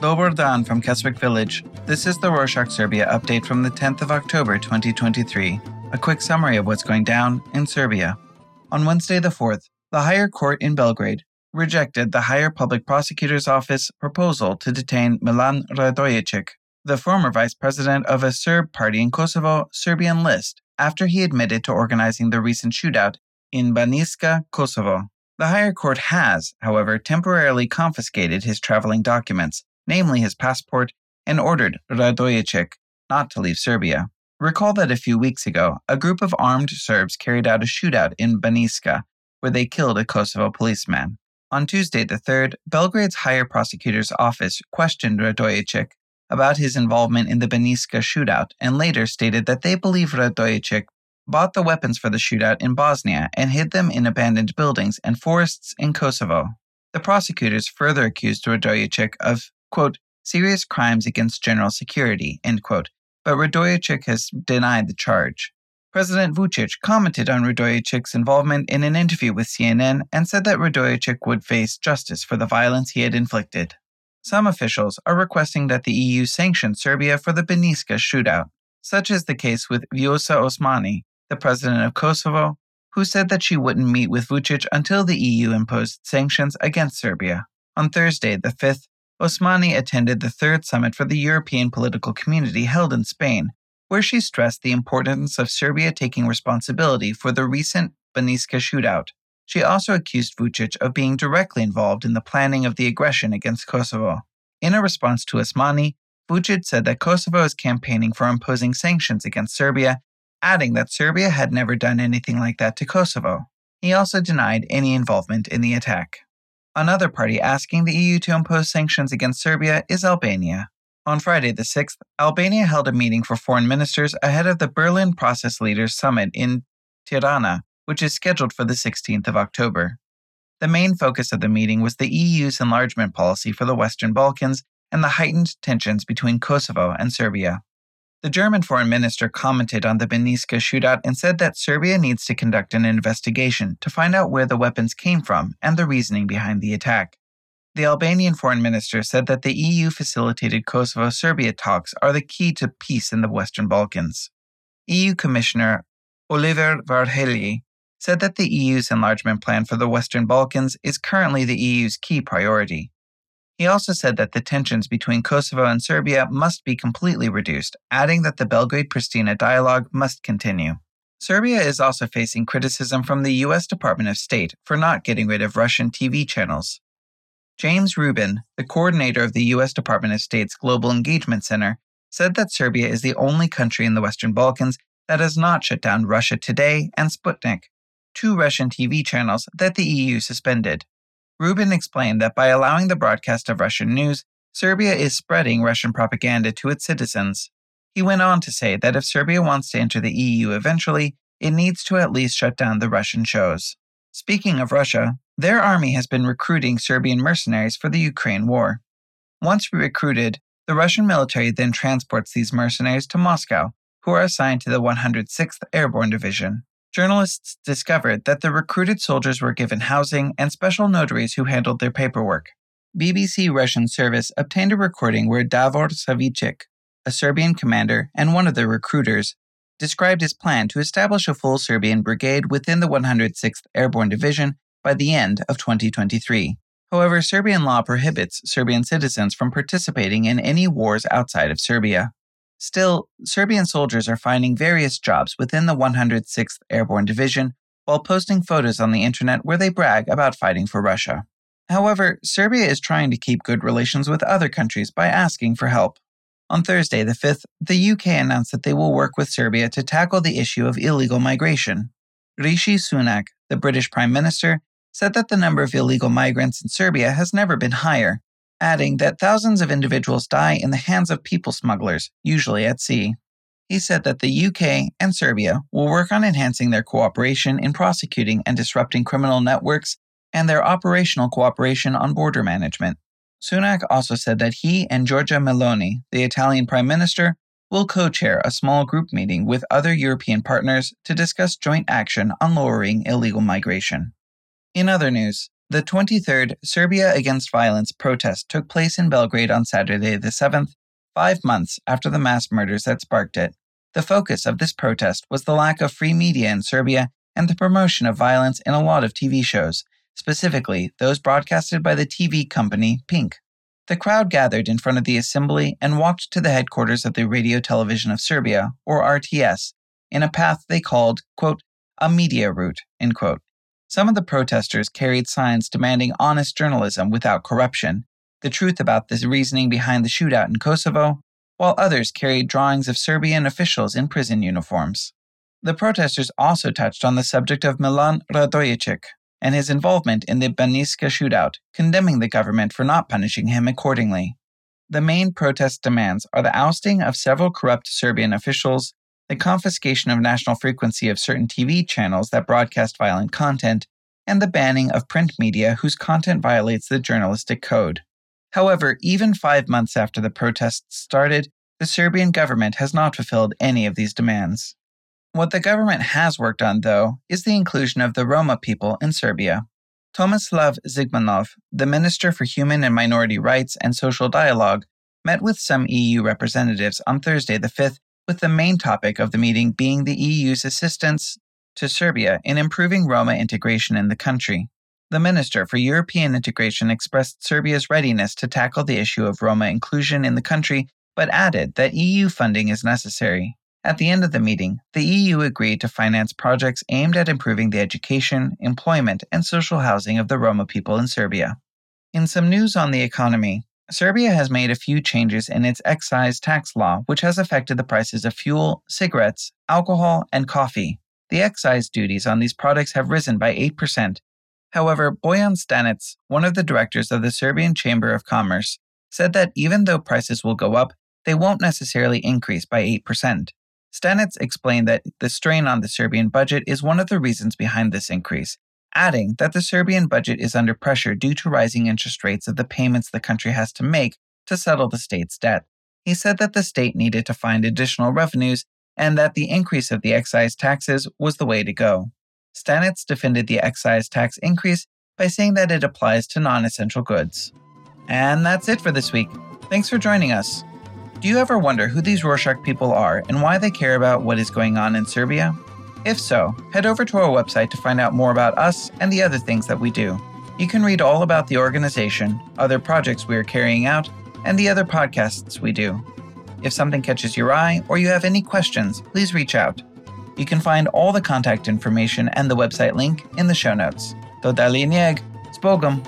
Dobar Dan from Keswick Village. This is the Rorshok Serbia update from the 10th of October 2023. A quick summary of what's going down in Serbia. On Wednesday the 4th, the higher court in Belgrade rejected the higher public prosecutor's office proposal to detain Milan Radoicic, the former vice president of a Serb party in Kosovo, Serbian list, after he admitted to organizing the recent shootout in Banjska, Kosovo. The higher court has, however, temporarily confiscated his traveling documents, namely his passport, and ordered Radoicic not to leave Serbia. Recall that a few weeks ago, a group of armed Serbs carried out a shootout in Banjska, where they killed a Kosovo policeman. On Tuesday the 3rd, Belgrade's higher prosecutor's office questioned Radoicic about his involvement in the Banjska shootout and later stated that they believe Radoicic bought the weapons for the shootout in Bosnia and hid them in abandoned buildings and forests in Kosovo. The prosecutors further accused Radoicic of, quote, serious crimes against general security, end quote, but Radoicic has denied the charge. President Vucic commented on Radoicic's involvement in an interview with CNN and said that Radoicic would face justice for the violence he had inflicted. Some officials are requesting that the EU sanction Serbia for the Banjska shootout, such as the case with Vjosa Osmani, the president of Kosovo, who said that she wouldn't meet with Vucic until the EU imposed sanctions against Serbia. On Thursday, the 5th, Osmani attended the third summit for the European political community held in Spain, where she stressed the importance of Serbia taking responsibility for the recent Banjska shootout. She also accused Vucic of being directly involved in the planning of the aggression against Kosovo. In a response to Osmani, Vucic said that Kosovo is campaigning for imposing sanctions against Serbia, adding that Serbia had never done anything like that to Kosovo. He also denied any involvement in the attack. Another party asking the EU to impose sanctions against Serbia is Albania. On Friday, the 6th, Albania held a meeting for foreign ministers ahead of the Berlin Process Leaders Summit in Tirana, which is scheduled for the 16th of October. The main focus of the meeting was the EU's enlargement policy for the Western Balkans and the heightened tensions between Kosovo and Serbia. The German foreign minister commented on the Banjska shootout and said that Serbia needs to conduct an investigation to find out where the weapons came from and the reasoning behind the attack. The Albanian foreign minister said that the EU facilitated Kosovo Serbia talks are the key to peace in the Western Balkans. EU Commissioner Oliver Varhelyi said that the EU's enlargement plan for the Western Balkans is currently the EU's key priority. He also said that the tensions between Kosovo and Serbia must be completely reduced, adding that the Belgrade Pristina dialogue must continue. Serbia is also facing criticism from the U.S. Department of State for not getting rid of Russian TV channels. James Rubin, the coordinator of the U.S. Department of State's Global Engagement Center, said that Serbia is the only country in the Western Balkans that has not shut down Russia Today and Sputnik, two Russian TV channels that the EU suspended. Rubin explained that by allowing the broadcast of Russian news, Serbia is spreading Russian propaganda to its citizens. He went on to say that if Serbia wants to enter the EU eventually, it needs to at least shut down the Russian shows. Speaking of Russia, their army has been recruiting Serbian mercenaries for the Ukraine war. Once recruited, the Russian military then transports these mercenaries to Moscow, who are assigned to the 106th Airborne Division. Journalists discovered that the recruited soldiers were given housing and special notaries who handled their paperwork. BBC Russian service obtained a recording where Davor Savicic, a Serbian commander and one of the recruiters, described his plan to establish a full Serbian brigade within the 106th Airborne Division by the end of 2023. However, Serbian law prohibits Serbian citizens from participating in any wars outside of Serbia. Still, Serbian soldiers are finding various jobs within the 106th Airborne Division while posting photos on the internet where they brag about fighting for Russia. However, Serbia is trying to keep good relations with other countries by asking for help. On Thursday, the 5th, the UK announced that they will work with Serbia to tackle the issue of illegal migration. Rishi Sunak, the British Prime Minister, said that the number of illegal migrants in Serbia has never been higher, adding that thousands of individuals die in the hands of people smugglers, usually at sea. He said that the UK and Serbia will work on enhancing their cooperation in prosecuting and disrupting criminal networks and their operational cooperation on border management. Sunak also said that he and Giorgia Meloni, the Italian Prime Minister, will co chair a small group meeting with other European partners to discuss joint action on lowering illegal migration. In other news, the 23rd Serbia Against Violence protest took place in Belgrade on Saturday the 7th, five months after the mass murders that sparked it. The focus of this protest was the lack of free media in Serbia and the promotion of violence in a lot of TV shows, specifically those broadcasted by the TV company Pink. The crowd gathered in front of the assembly and walked to the headquarters of the Radio Television of Serbia, or RTS, in a path they called, quote, a media route, end quote. Some of the protesters carried signs demanding honest journalism without corruption, the truth about the reasoning behind the shootout in Kosovo, while others carried drawings of Serbian officials in prison uniforms. The protesters also touched on the subject of Milan Radoicic and his involvement in the Banjska shootout, condemning the government for not punishing him accordingly. The main protest demands are the ousting of several corrupt Serbian officials, the confiscation of national frequency of certain TV channels that broadcast violent content, and the banning of print media whose content violates the journalistic code. However, even five months after the protests started, the Serbian government has not fulfilled any of these demands. What the government has worked on, though, is the inclusion of the Roma people in Serbia. Tomislav Zigmanov, the Minister for Human and Minority Rights and Social Dialogue, met with some EU representatives on Thursday the 5th with the main topic of the meeting being the EU's assistance to Serbia in improving Roma integration in the country. The Minister for European Integration expressed Serbia's readiness to tackle the issue of Roma inclusion in the country, but added that EU funding is necessary. At the end of the meeting, the EU agreed to finance projects aimed at improving the education, employment, and social housing of the Roma people in Serbia. In some news on the economy, Serbia has made a few changes in its excise tax law, which has affected the prices of fuel, cigarettes, alcohol, and coffee. The excise duties on these products have risen by 8%. However, Bojan Stanic, one of the directors of the Serbian Chamber of Commerce, said that even though prices will go up, they won't necessarily increase by 8%. Stanic explained that the strain on the Serbian budget is one of the reasons behind this increase, adding that the Serbian budget is under pressure due to rising interest rates of the payments the country has to make to settle the state's debt. He said that the state needed to find additional revenues and that the increase of the excise taxes was the way to go. Stanic defended the excise tax increase by saying that it applies to non essential goods. And that's it for this week. Thanks for joining us. Do you ever wonder who these Rorshok people are and why they care about what is going on in Serbia? If so, head over to our website to find out more about us and the other things that we do. You can read all about the organization, other projects we are carrying out, and the other podcasts we do. If something catches your eye or you have any questions, please reach out. You can find all the contact information and the website link in the show notes. Z Bogom!